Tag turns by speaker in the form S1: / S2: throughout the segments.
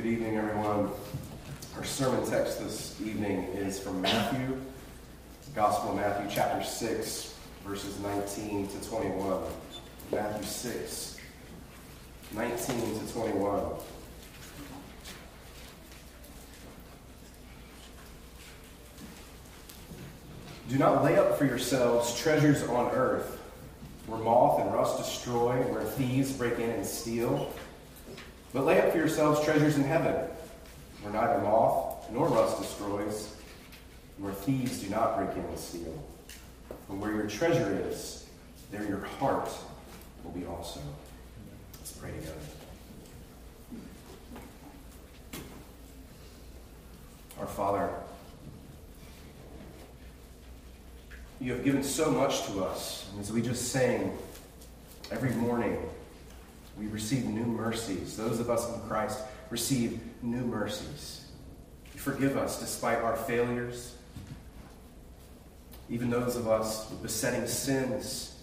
S1: Good evening, everyone. Our sermon text this evening is from Matthew, Gospel of Matthew, chapter 6, verses 19 to 21. Matthew 6, 19 to 21. Do not lay up for yourselves treasures on earth, where moth and rust destroy, where thieves break in and steal. But lay up for yourselves treasures in heaven, where neither moth nor rust destroys, where thieves do not break in and steal. And where your treasure is, there your heart will be also. Let's pray together. Our Father, you have given so much to us. And as we just sang every morning, we receive new mercies. Those of us in Christ receive new mercies. You forgive us despite our failures. Even those of us with besetting sins.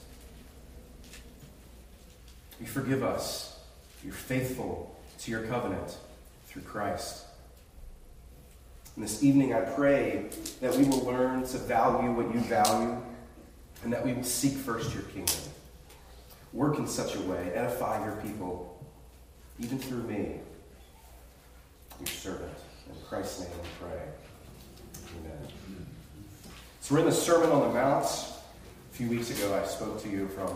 S1: You forgive us. You're faithful to your covenant through Christ. And this evening, I pray that we will learn to value what you value and that we will seek first your kingdom. Work in such a way, edify your people, even through me, your servant. In Christ's name we pray. Amen. So we're in the Sermon on the Mount. A few weeks ago, I spoke to you from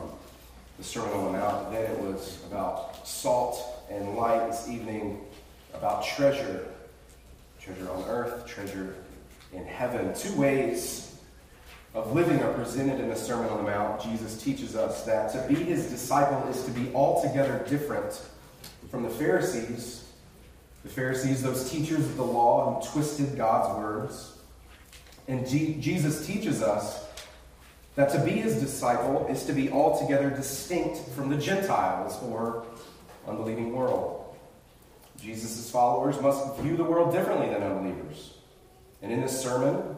S1: the Sermon on the Mount. Then it was about salt and light. This evening, about treasure treasure on earth, treasure in heaven. Two ways of living are presented in the Sermon on the Mount. Jesus teaches us that to be his disciple is to be altogether different from the Pharisees. The Pharisees, those teachers of the law who twisted God's words. And G- Jesus teaches us that to be his disciple is to be altogether distinct from the Gentiles or unbelieving world. Jesus' followers must view the world differently than unbelievers. And in this sermon,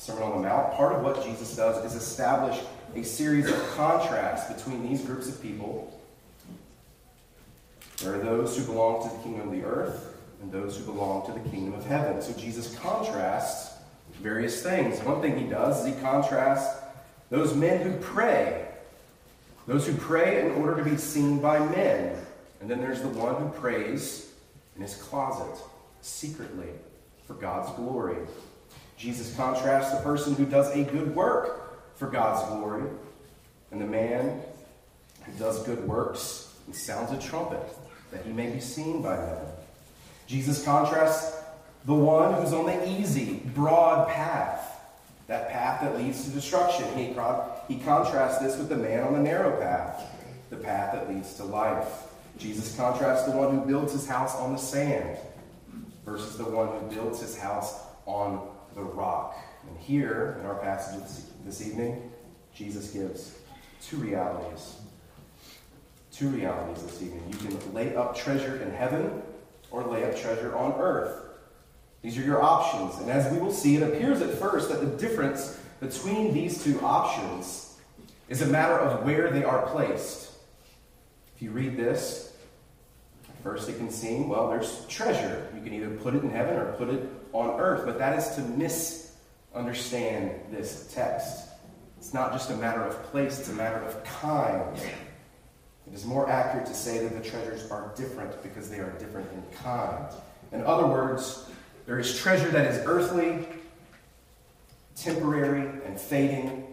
S1: Sermon on the Mount, part of what Jesus does is establish a series of contrasts between these groups of people. There are those who belong to the kingdom of the earth and those who belong to the kingdom of heaven. So Jesus contrasts various things. One thing he does is he contrasts those men who pray, those who pray in order to be seen by men. And then there's the one who prays in his closet, secretly, for God's glory. Jesus contrasts the person who does a good work for God's glory and the man who does good works and sounds a trumpet that he may be seen by men. Jesus contrasts the one who's on the easy, broad path, that path that leads to destruction. He, he contrasts this with the man on the narrow path, the path that leads to life. Jesus contrasts the one who builds his house on the sand versus the one who builds his house on the rock. And here, in our passage this evening, Jesus gives two realities. Two realities this evening. You can lay up treasure in heaven or lay up treasure on earth. These are your options. And as we will see, it appears at first that the difference between these two options is a matter of where they are placed. If you read this, first it can seem, well, there's treasure. You can either put it in heaven or put it on earth, but that is to misunderstand this text. It's not just a matter of place, it's a matter of kind. It is more accurate to say that the treasures are different because they are different in kind. In other words, there is treasure that is earthly, temporary, and fading.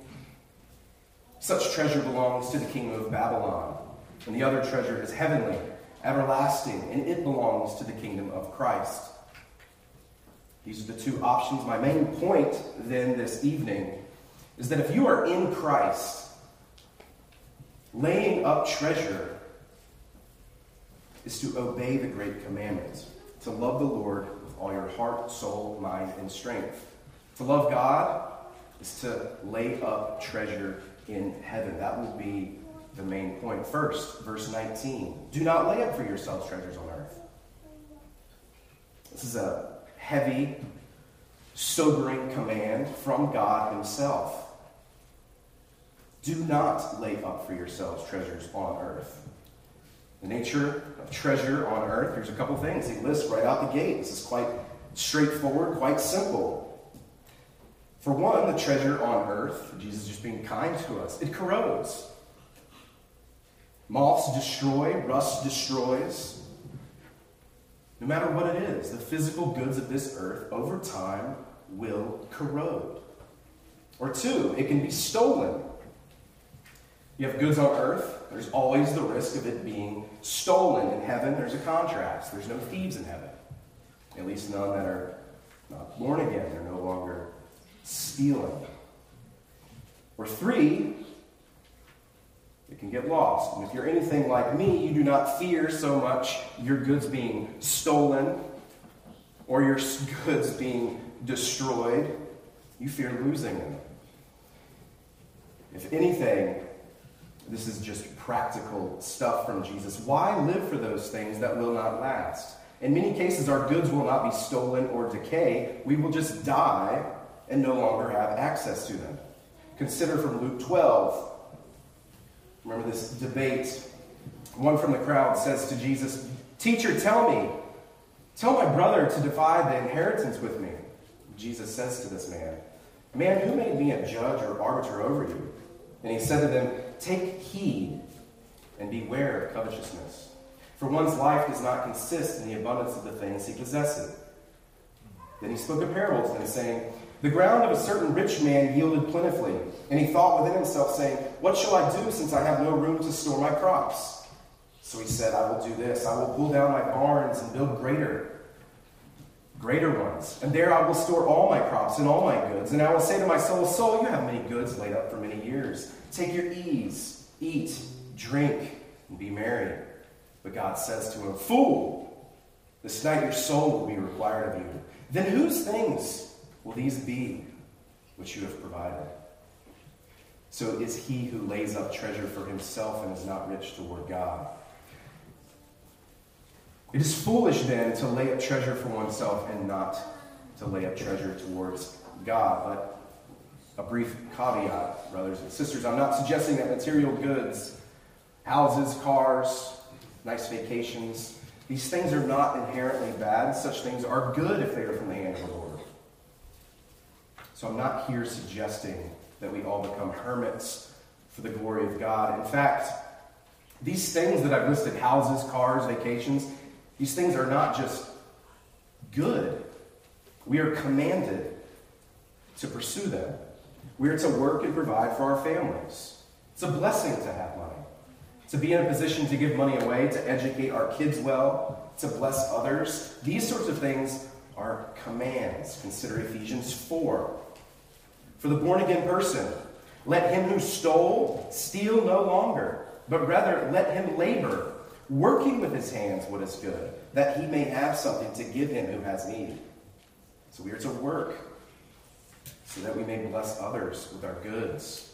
S1: Such treasure belongs to the kingdom of Babylon, and the other treasure is heavenly, everlasting, and it belongs to the kingdom of Christ. These are the two options. My main point then this evening is that if you are in Christ, laying up treasure is to obey the great commandment to love the Lord with all your heart, soul, mind, and strength. To love God is to lay up treasure in heaven. That will be the main point. First, verse 19 Do not lay up for yourselves treasures on earth. This is a heavy, sobering command from God Himself. Do not lay up for yourselves treasures on earth. The nature of treasure on earth, here's a couple things he lists right out the gate. This is quite straightforward, quite simple. For one, the treasure on earth, Jesus is just being kind to us, it corrodes. Moths destroy, rust destroys. No matter what it is, the physical goods of this earth over time will corrode. Or two, it can be stolen. You have goods on earth, there's always the risk of it being stolen. In heaven, there's a contrast. There's no thieves in heaven. At least none that are not born again. They're no longer stealing. Or three, it can get lost. And if you're anything like me, you do not fear so much your goods being stolen or your goods being destroyed. You fear losing them. If anything, this is just practical stuff from Jesus. Why live for those things that will not last? In many cases, our goods will not be stolen or decay. We will just die and no longer have access to them. Consider from Luke 12. Remember this debate. One from the crowd says to Jesus, Teacher, tell me, tell my brother to divide the inheritance with me. Jesus says to this man, Man, who made me a judge or arbiter over you? And he said to them, Take heed and beware of covetousness. For one's life does not consist in the abundance of the things he possesses. Then he spoke a parable to them, saying, The ground of a certain rich man yielded plentifully. And he thought within himself, saying, What shall I do since I have no room to store my crops? So he said, I will do this. I will pull down my barns and build greater greater ones. And there I will store all my crops and all my goods. And I will say to my soul, Soul, you have many goods laid up for many years. Take your ease, eat, drink, and be merry. But God says to him, Fool, this night your soul will be required of you. Then whose things will these be which you have provided? So is he who lays up treasure for himself and is not rich toward God. It is foolish then to lay up treasure for oneself and not to lay up treasure towards God. But a brief caveat, brothers and sisters. I'm not suggesting that material goods, houses, cars, nice vacations, these things are not inherently bad. Such things are good if they are from the hand of the Lord. So I'm not here suggesting that we all become hermits for the glory of God. In fact, these things that I've listed houses, cars, vacations these things are not just good. We are commanded to pursue them. We are to work and provide for our families. It's a blessing to have money, to be in a position to give money away, to educate our kids well, to bless others. These sorts of things are commands. Consider Ephesians 4. For the born again person, let him who stole steal no longer, but rather let him labor working with his hands what is good, that he may have something to give him who has need. So we are to work so that we may bless others with our goods.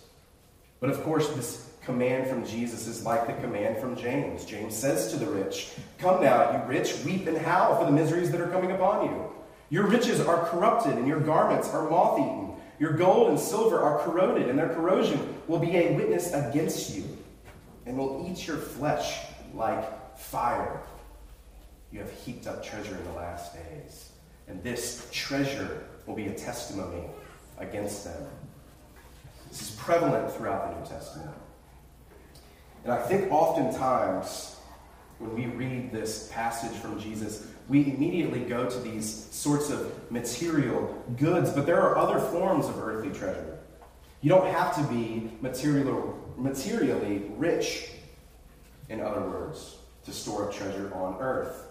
S1: But of course, this command from Jesus is like the command from James. James says to the rich, Come now, you rich, weep and howl for the miseries that are coming upon you. Your riches are corrupted, and your garments are moth eaten. Your gold and silver are corroded, and their corrosion will be a witness against you, and will eat your flesh like fire. You have heaped up treasure in the last days. And this treasure will be a testimony against them. This is prevalent throughout the New Testament. And I think oftentimes when we read this passage from Jesus, we immediately go to these sorts of material goods, but there are other forms of earthly treasure. You don't have to be material, materially rich in other words, to store up treasure on earth.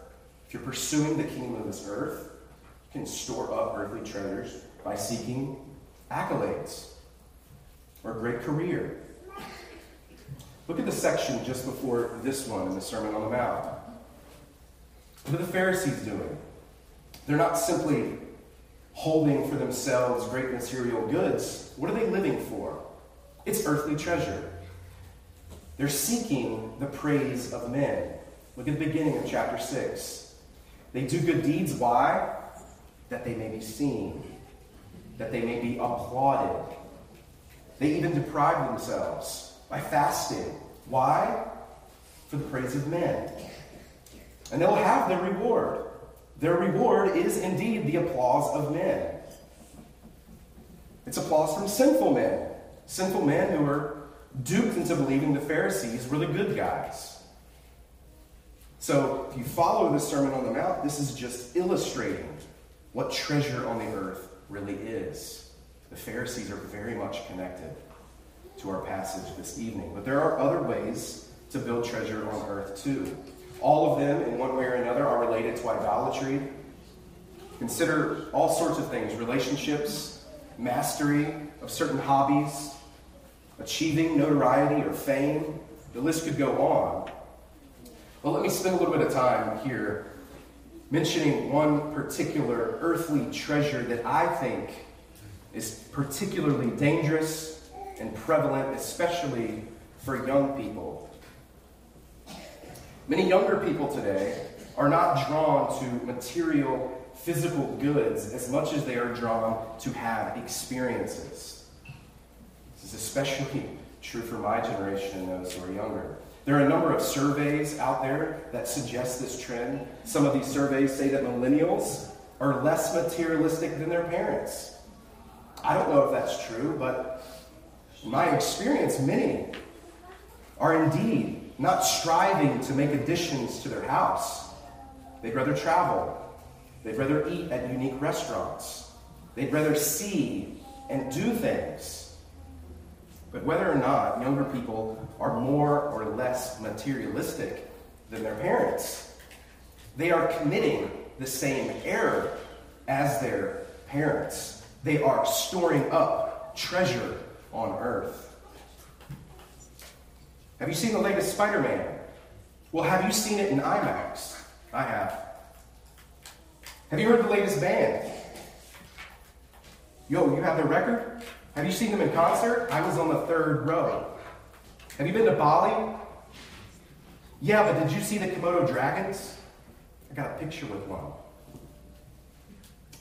S1: If you're pursuing the kingdom of this earth, you can store up earthly treasures by seeking accolades or a great career. Look at the section just before this one in the Sermon on the Mount. What are the Pharisees doing? They're not simply holding for themselves great material goods. What are they living for? It's earthly treasure. They're seeking the praise of men. Look at the beginning of chapter 6. They do good deeds. Why? That they may be seen, that they may be applauded. They even deprive themselves by fasting. Why? for the praise of men. And they'll have their reward. Their reward is indeed the applause of men. It's applause from sinful men. Sinful men who are duped into believing the Pharisees were the good guys. So, if you follow the Sermon on the Mount, this is just illustrating what treasure on the earth really is. The Pharisees are very much connected to our passage this evening. But there are other ways to build treasure on earth, too. All of them, in one way or another, are related to idolatry. Consider all sorts of things relationships, mastery of certain hobbies, achieving notoriety or fame. The list could go on. Well, let me spend a little bit of time here mentioning one particular earthly treasure that I think is particularly dangerous and prevalent, especially for young people. Many younger people today are not drawn to material, physical goods as much as they are drawn to have experiences. This is especially true for my generation and those who are younger. There are a number of surveys out there that suggest this trend. Some of these surveys say that millennials are less materialistic than their parents. I don't know if that's true, but in my experience, many are indeed not striving to make additions to their house. They'd rather travel, they'd rather eat at unique restaurants, they'd rather see and do things. But whether or not younger people are more or less materialistic than their parents, they are committing the same error as their parents. They are storing up treasure on earth. Have you seen the latest Spider Man? Well, have you seen it in IMAX? I have. Have you heard the latest band? Yo, you have their record? Have you seen them in concert? I was on the third row. Have you been to Bali? Yeah, but did you see the Komodo dragons? I got a picture with one.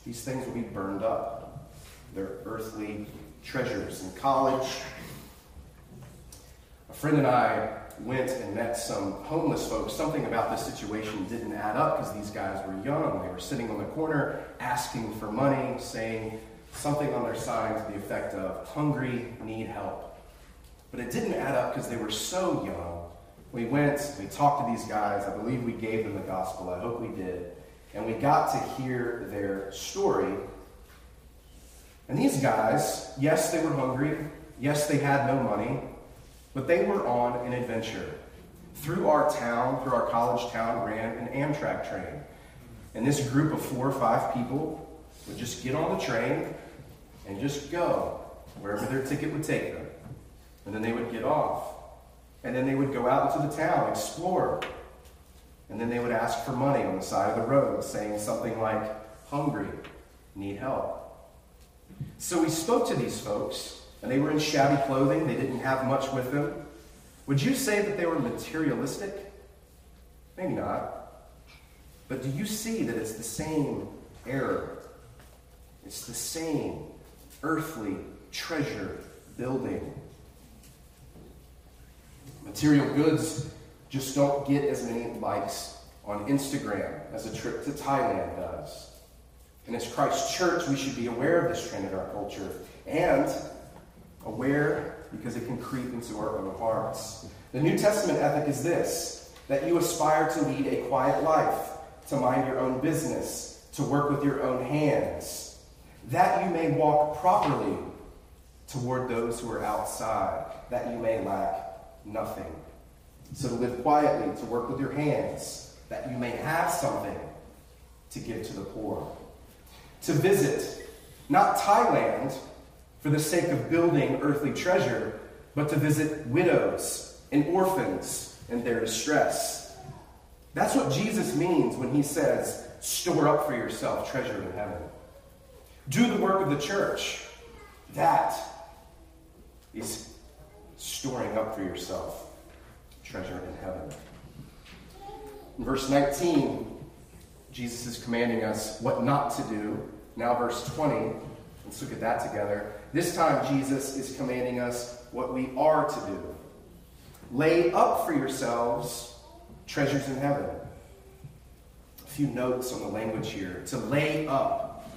S1: These things will be burned up. They're earthly treasures. In college, a friend and I went and met some homeless folks. Something about this situation didn't add up because these guys were young. They were sitting on the corner asking for money, saying, something on their sign to the effect of hungry, need help. But it didn't add up because they were so young. We went, we talked to these guys. I believe we gave them the gospel. I hope we did. And we got to hear their story. And these guys, yes, they were hungry. Yes, they had no money. But they were on an adventure. Through our town, through our college town, ran an Amtrak train. And this group of four or five people would just get on the train and just go wherever their ticket would take them. And then they would get off. And then they would go out into the town, explore. And then they would ask for money on the side of the road, saying something like, hungry, need help. So we spoke to these folks, and they were in shabby clothing. They didn't have much with them. Would you say that they were materialistic? Maybe not. But do you see that it's the same error? It's the same earthly treasure building. Material goods just don't get as many likes on Instagram as a trip to Thailand does. And as Christ's church, we should be aware of this trend in our culture and aware because it can creep into our own hearts. The New Testament ethic is this that you aspire to lead a quiet life, to mind your own business, to work with your own hands that you may walk properly toward those who are outside, that you may lack nothing. So to live quietly, to work with your hands, that you may have something to give to the poor. To visit, not Thailand for the sake of building earthly treasure, but to visit widows and orphans in their distress. That's what Jesus means when he says, store up for yourself treasure in heaven. Do the work of the church. That is storing up for yourself treasure in heaven. In verse 19, Jesus is commanding us what not to do. Now, verse 20, let's look at that together. This time, Jesus is commanding us what we are to do. Lay up for yourselves treasures in heaven. A few notes on the language here. To lay up.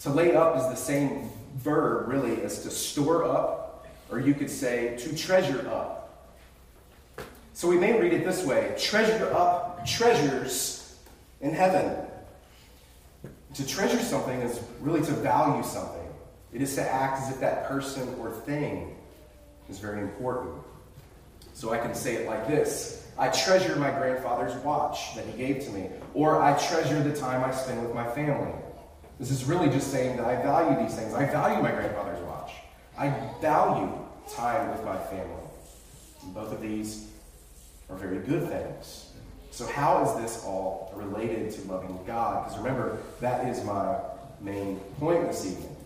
S1: To lay up is the same verb, really, as to store up, or you could say to treasure up. So we may read it this way treasure up treasures in heaven. To treasure something is really to value something. It is to act as if that person or thing is very important. So I can say it like this I treasure my grandfather's watch that he gave to me, or I treasure the time I spend with my family. This is really just saying that I value these things. I value my grandfather's watch. I value time with my family. And both of these are very good things. So, how is this all related to loving God? Because remember, that is my main point this evening.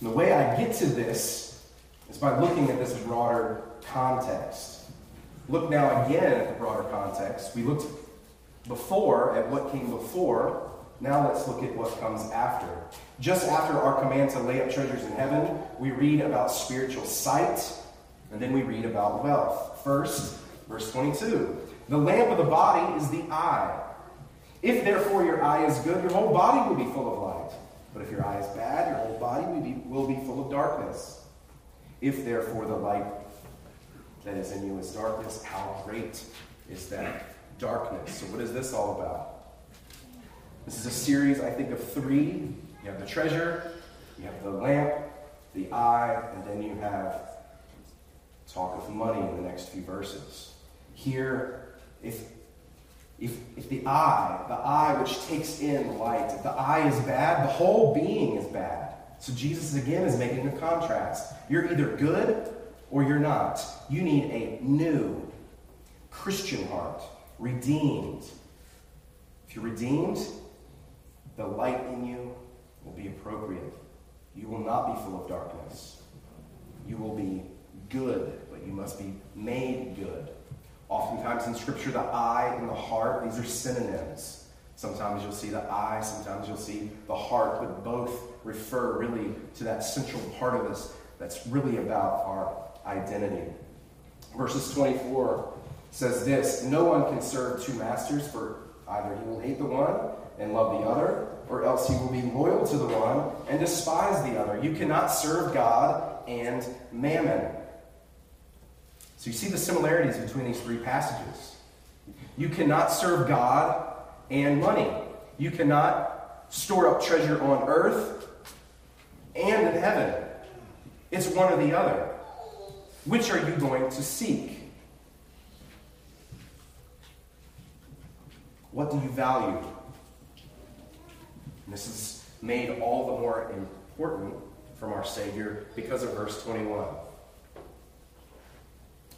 S1: And the way I get to this is by looking at this broader context. Look now again at the broader context. We looked before at what came before. Now let's look at what comes after. Just after our command to lay up treasures in heaven, we read about spiritual sight, and then we read about wealth. First, verse 22 The lamp of the body is the eye. If therefore your eye is good, your whole body will be full of light. But if your eye is bad, your whole body will be, will be full of darkness. If therefore the light that is in you is darkness, how great is that darkness? So, what is this all about? This is a series, I think, of three. You have the treasure, you have the lamp, the eye, and then you have talk of money in the next few verses. Here, if if, if the eye, the eye which takes in light, if the eye is bad, the whole being is bad. So Jesus again is making a contrast. You're either good or you're not. You need a new Christian heart, redeemed. If you're redeemed, the light in you will be appropriate. You will not be full of darkness. You will be good, but you must be made good. Oftentimes in Scripture, the eye and the heart, these are synonyms. Sometimes you'll see the eye, sometimes you'll see the heart, but both refer really to that central part of us that's really about our identity. Verses 24 says this No one can serve two masters, for either he will hate the one and love the other, or else he will be loyal to the one and despise the other. You cannot serve God and mammon. So you see the similarities between these three passages. You cannot serve God and money. You cannot store up treasure on earth and in heaven. It's one or the other. Which are you going to seek? What do you value? And this is made all the more important from our Savior because of verse 21.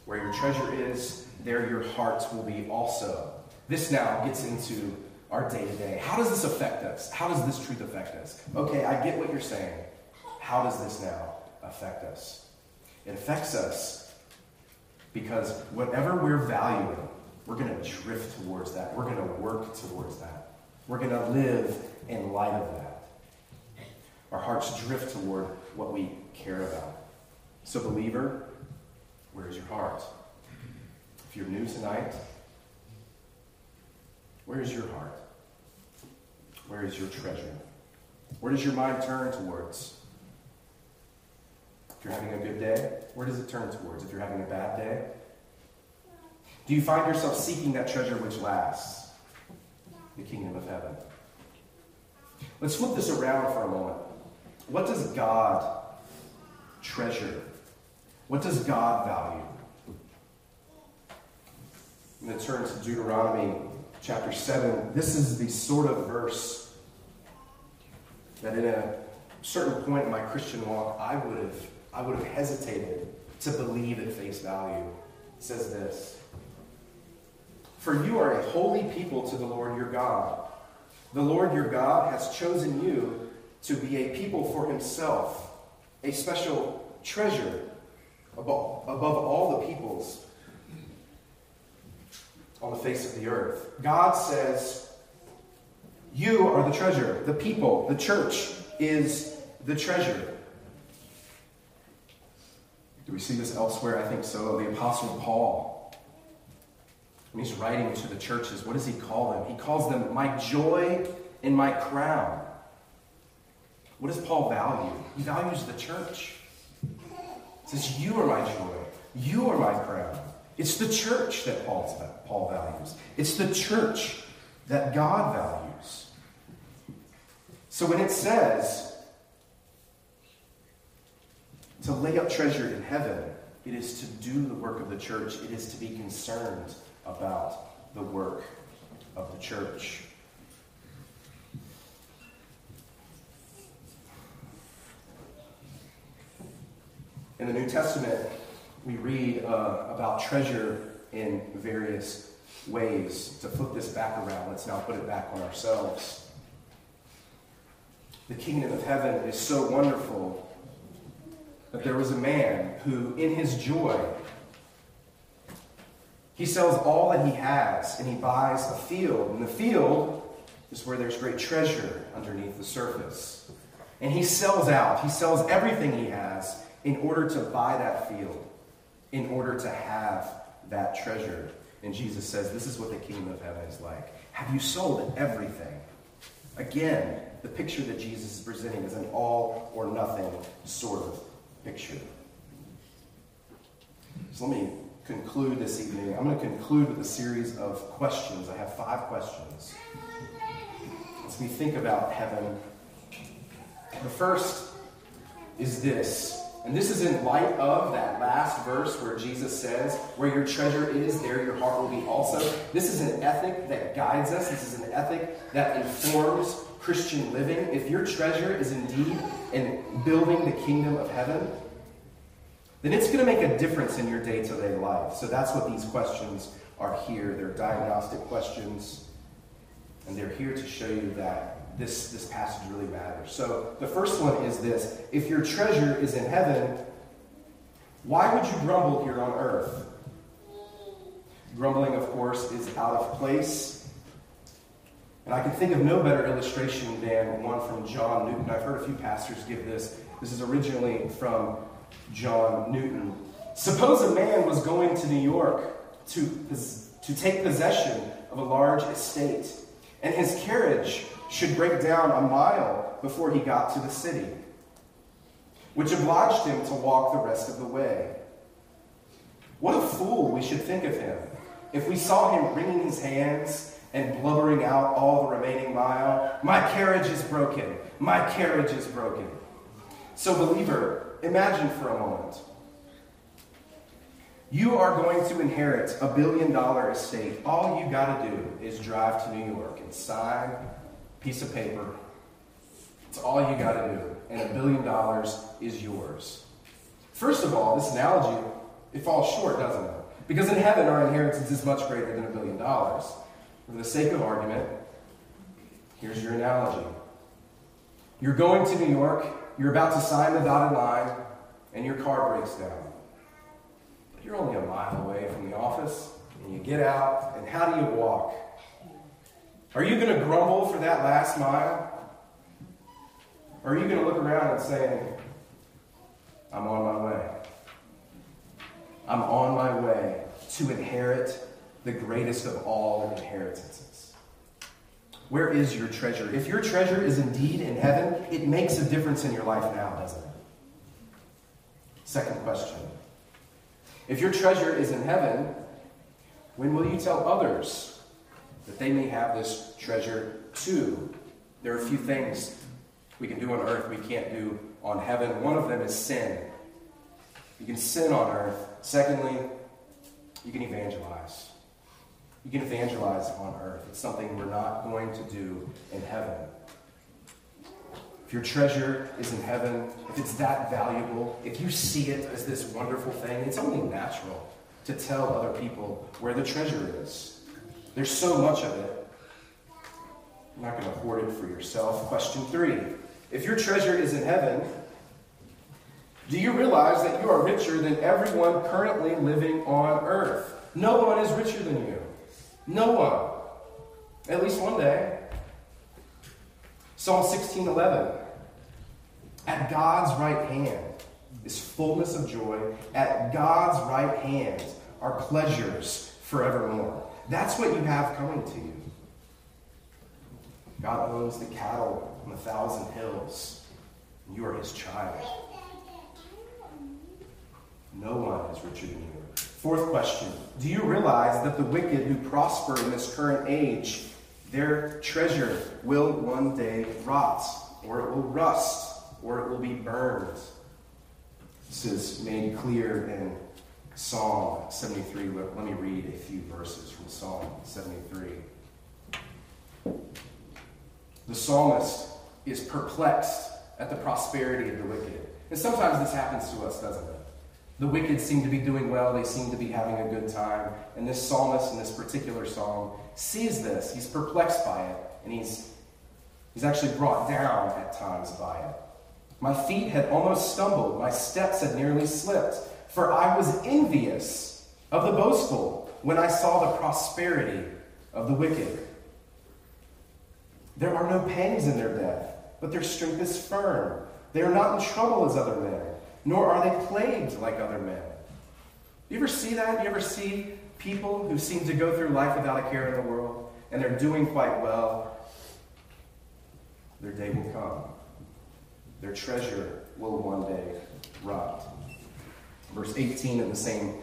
S1: Where your treasure is, there your hearts will be also. This now gets into our day to day. How does this affect us? How does this truth affect us? Okay, I get what you're saying. How does this now affect us? It affects us because whatever we're valuing, we're going to drift towards that. We're going to work towards that. We're going to live in light of that. Our hearts drift toward what we care about. So, believer, where is your heart? If you're new tonight, where is your heart? Where is your treasure? Where does your mind turn towards? If you're having a good day, where does it turn towards? If you're having a bad day, do you find yourself seeking that treasure which lasts? The kingdom of heaven. Let's flip this around for a moment. What does God treasure? What does God value? I'm going to turn to Deuteronomy chapter 7. This is the sort of verse that in a certain point in my Christian walk, I would have, I would have hesitated to believe at face value. It says this For you are a holy people to the Lord your God. The Lord your God has chosen you to be a people for himself, a special treasure above, above all the peoples on the face of the earth. God says, You are the treasure. The people, the church, is the treasure. Do we see this elsewhere? I think so. The Apostle Paul when he's writing to the churches, what does he call them? He calls them my joy and my crown. What does Paul value? He values the church. Says, You are my joy. You are my crown. It's the church that Paul's, Paul values. It's the church that God values. So when it says to lay up treasure in heaven, it is to do the work of the church. It is to be concerned about the work of the church. In the New Testament, we read uh, about treasure in various ways. To flip this back around, let's now put it back on ourselves. The kingdom of heaven is so wonderful that there was a man who, in his joy, he sells all that he has and he buys a field. And the field is where there's great treasure underneath the surface. And he sells out, he sells everything he has in order to buy that field, in order to have that treasure. And Jesus says, This is what the kingdom of heaven is like. Have you sold everything? Again, the picture that Jesus is presenting is an all or nothing sort of picture. So let me conclude this evening. I'm going to conclude with a series of questions. I have five questions. As we think about heaven, the first is this, and this is in light of that last verse where Jesus says, Where your treasure is, there your heart will be also. This is an ethic that guides us, this is an ethic that informs Christian living. If your treasure is indeed in building the kingdom of heaven, then it's going to make a difference in your day to day life. So that's what these questions are here. They're diagnostic questions, and they're here to show you that this, this passage really matters. So the first one is this If your treasure is in heaven, why would you grumble here on earth? Grumbling, of course, is out of place. And I can think of no better illustration than one from John Newton. I've heard a few pastors give this. This is originally from John Newton. Suppose a man was going to New York to, to take possession of a large estate, and his carriage should break down a mile before he got to the city, which obliged him to walk the rest of the way. What a fool we should think of him if we saw him wringing his hands and blubbering out all the remaining mile. My carriage is broken. My carriage is broken. So, believer, imagine for a moment. You are going to inherit a billion dollar estate. All you got to do is drive to New York and sign a piece of paper. It's all you got to do. And a billion dollars is yours. First of all, this analogy, it falls short, doesn't it? Because in heaven, our inheritance is much greater than a billion dollars. For the sake of argument, here's your analogy. You're going to New York you're about to sign the dotted line, and your car breaks down. You're only a mile away from the office, and you get out, and how do you walk? Are you going to grumble for that last mile? Or are you going to look around and say, I'm on my way? I'm on my way to inherit the greatest of all inheritances. Where is your treasure? If your treasure is indeed in heaven, it makes a difference in your life now, doesn't it? Second question. If your treasure is in heaven, when will you tell others that they may have this treasure too? There are a few things we can do on earth we can't do on heaven. One of them is sin. You can sin on earth. Secondly, you can evangelize. You can evangelize on earth. It's something we're not going to do in heaven. If your treasure is in heaven, if it's that valuable, if you see it as this wonderful thing, it's only natural to tell other people where the treasure is. There's so much of it. You're not going to hoard it for yourself. Question three If your treasure is in heaven, do you realize that you are richer than everyone currently living on earth? No one is richer than you. No one. At least one day. Psalm 16:11. At God's right hand is fullness of joy. At God's right hand are pleasures forevermore. That's what you have coming to you. God owns the cattle on a thousand hills, and you are his child. No one is richer than you. Fourth question Do you realize that the wicked who prosper in this current age, their treasure will one day rot, or it will rust, or it will be burned? This is made clear in Psalm 73. Let, me read a few verses from Psalm 73. The psalmist is perplexed at the prosperity of the wicked. And sometimes this happens to us, doesn't it? The wicked seem to be doing well, they seem to be having a good time. And this psalmist in this particular psalm sees this. He's perplexed by it, and he's, he's actually brought down at times by it. My feet had almost stumbled, my steps had nearly slipped, for I was envious of the boastful when I saw the prosperity of the wicked. There are no pangs in their death, but their strength is firm. They are not in trouble as other men, nor are they plagued like other men. You ever see that? You ever see people who seem to go through life without a care in the world, and they're doing quite well? Their day will come. Their treasure will one day rot. Verse 18 of the same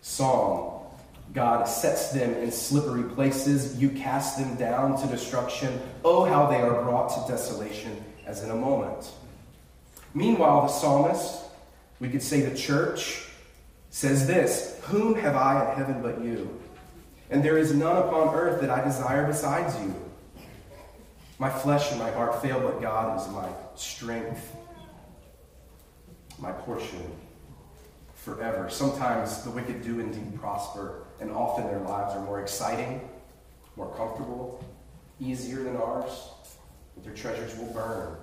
S1: psalm God sets them in slippery places. You cast them down to destruction. Oh, how they are brought to desolation as in a moment. Meanwhile, the psalmist, we could say the church, says this Whom have I in heaven but you? And there is none upon earth that I desire besides you. My flesh and my heart fail, but God is my strength, my portion forever. Sometimes the wicked do indeed prosper, and often their lives are more exciting, more comfortable, easier than ours, but their treasures will burn.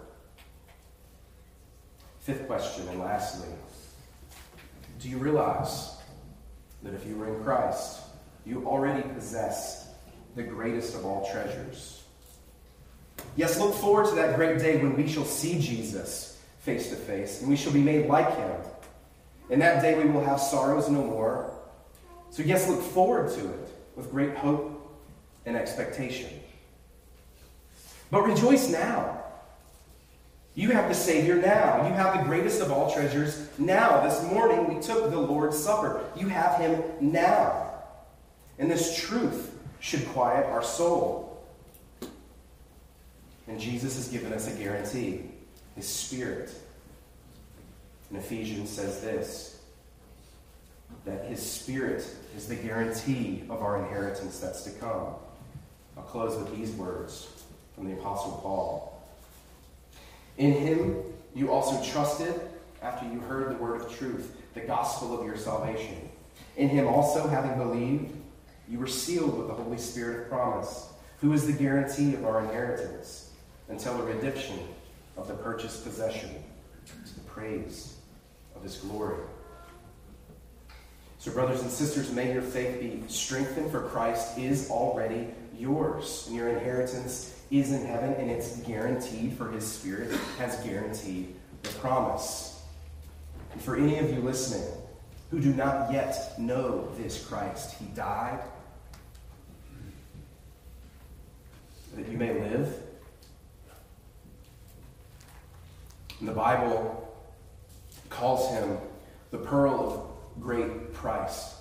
S1: Fifth question, and lastly, do you realize that if you are in Christ, you already possess the greatest of all treasures? Yes, look forward to that great day when we shall see Jesus face to face, and we shall be made like him. In that day we will have sorrows no more. So, yes, look forward to it with great hope and expectation. But rejoice now. You have the Savior now. You have the greatest of all treasures now. This morning we took the Lord's Supper. You have Him now. And this truth should quiet our soul. And Jesus has given us a guarantee His Spirit. And Ephesians says this that His Spirit is the guarantee of our inheritance that's to come. I'll close with these words from the Apostle Paul. In him you also trusted after you heard the word of truth, the gospel of your salvation. In him also, having believed, you were sealed with the Holy Spirit of promise, who is the guarantee of our inheritance until the redemption of the purchased possession to the praise of his glory. So, brothers and sisters, may your faith be strengthened, for Christ is already yours, and your inheritance is in heaven, and it's guaranteed, for his Spirit has guaranteed the promise. And for any of you listening who do not yet know this Christ, he died that you may live. The Bible calls him the pearl of great price.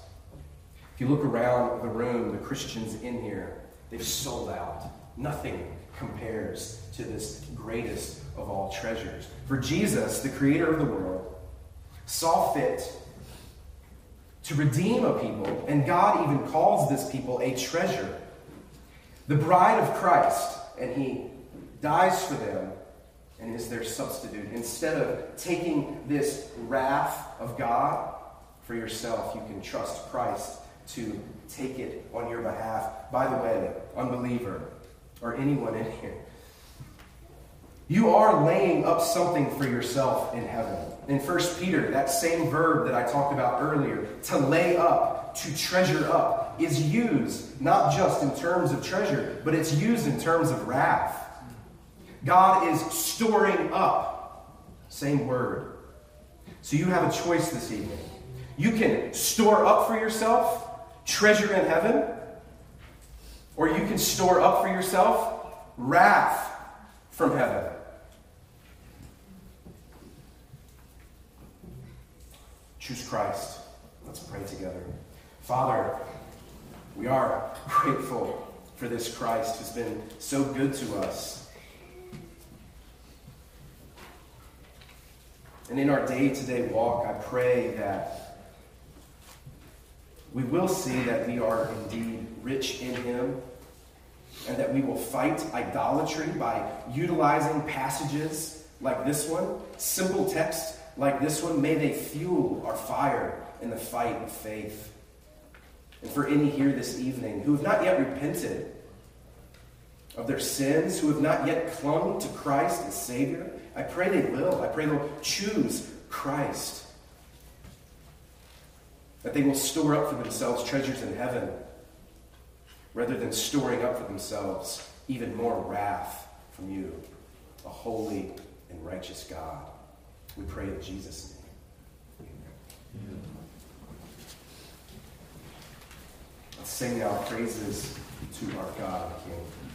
S1: If you look around the room, the Christians in here, they've sold out. Nothing compares to this greatest of all treasures. For Jesus, the creator of the world, saw fit to redeem a people, and God even calls this people a treasure. The bride of Christ, and he dies for them and is their substitute. Instead of taking this wrath of God for yourself, you can trust Christ to take it on your behalf. By the way, unbeliever, or anyone in here, you are laying up something for yourself in heaven. In 1 Peter, that same verb that I talked about earlier, to lay up, to treasure up, is used not just in terms of treasure, but it's used in terms of wrath. God is storing up. Same word. So you have a choice this evening. You can store up for yourself treasure in heaven, Or you can store up for yourself wrath from heaven. Choose Christ. Let's pray together. Father, we are grateful for this Christ who's been so good to us. And in our day to day walk, I pray that we will see that we are indeed rich in Him and that we will fight idolatry by utilizing passages like this one, simple text like this one. May they fuel our fire in the fight of faith. And for any here this evening who have not yet repented of their sins, who have not yet clung to Christ as Savior, I pray they will. I pray they'll choose Christ. That they will store up for themselves treasures in heaven rather than storing up for themselves even more wrath from you, a holy and righteous God. We pray in Jesus' name. Amen. Let's sing our praises to our God King.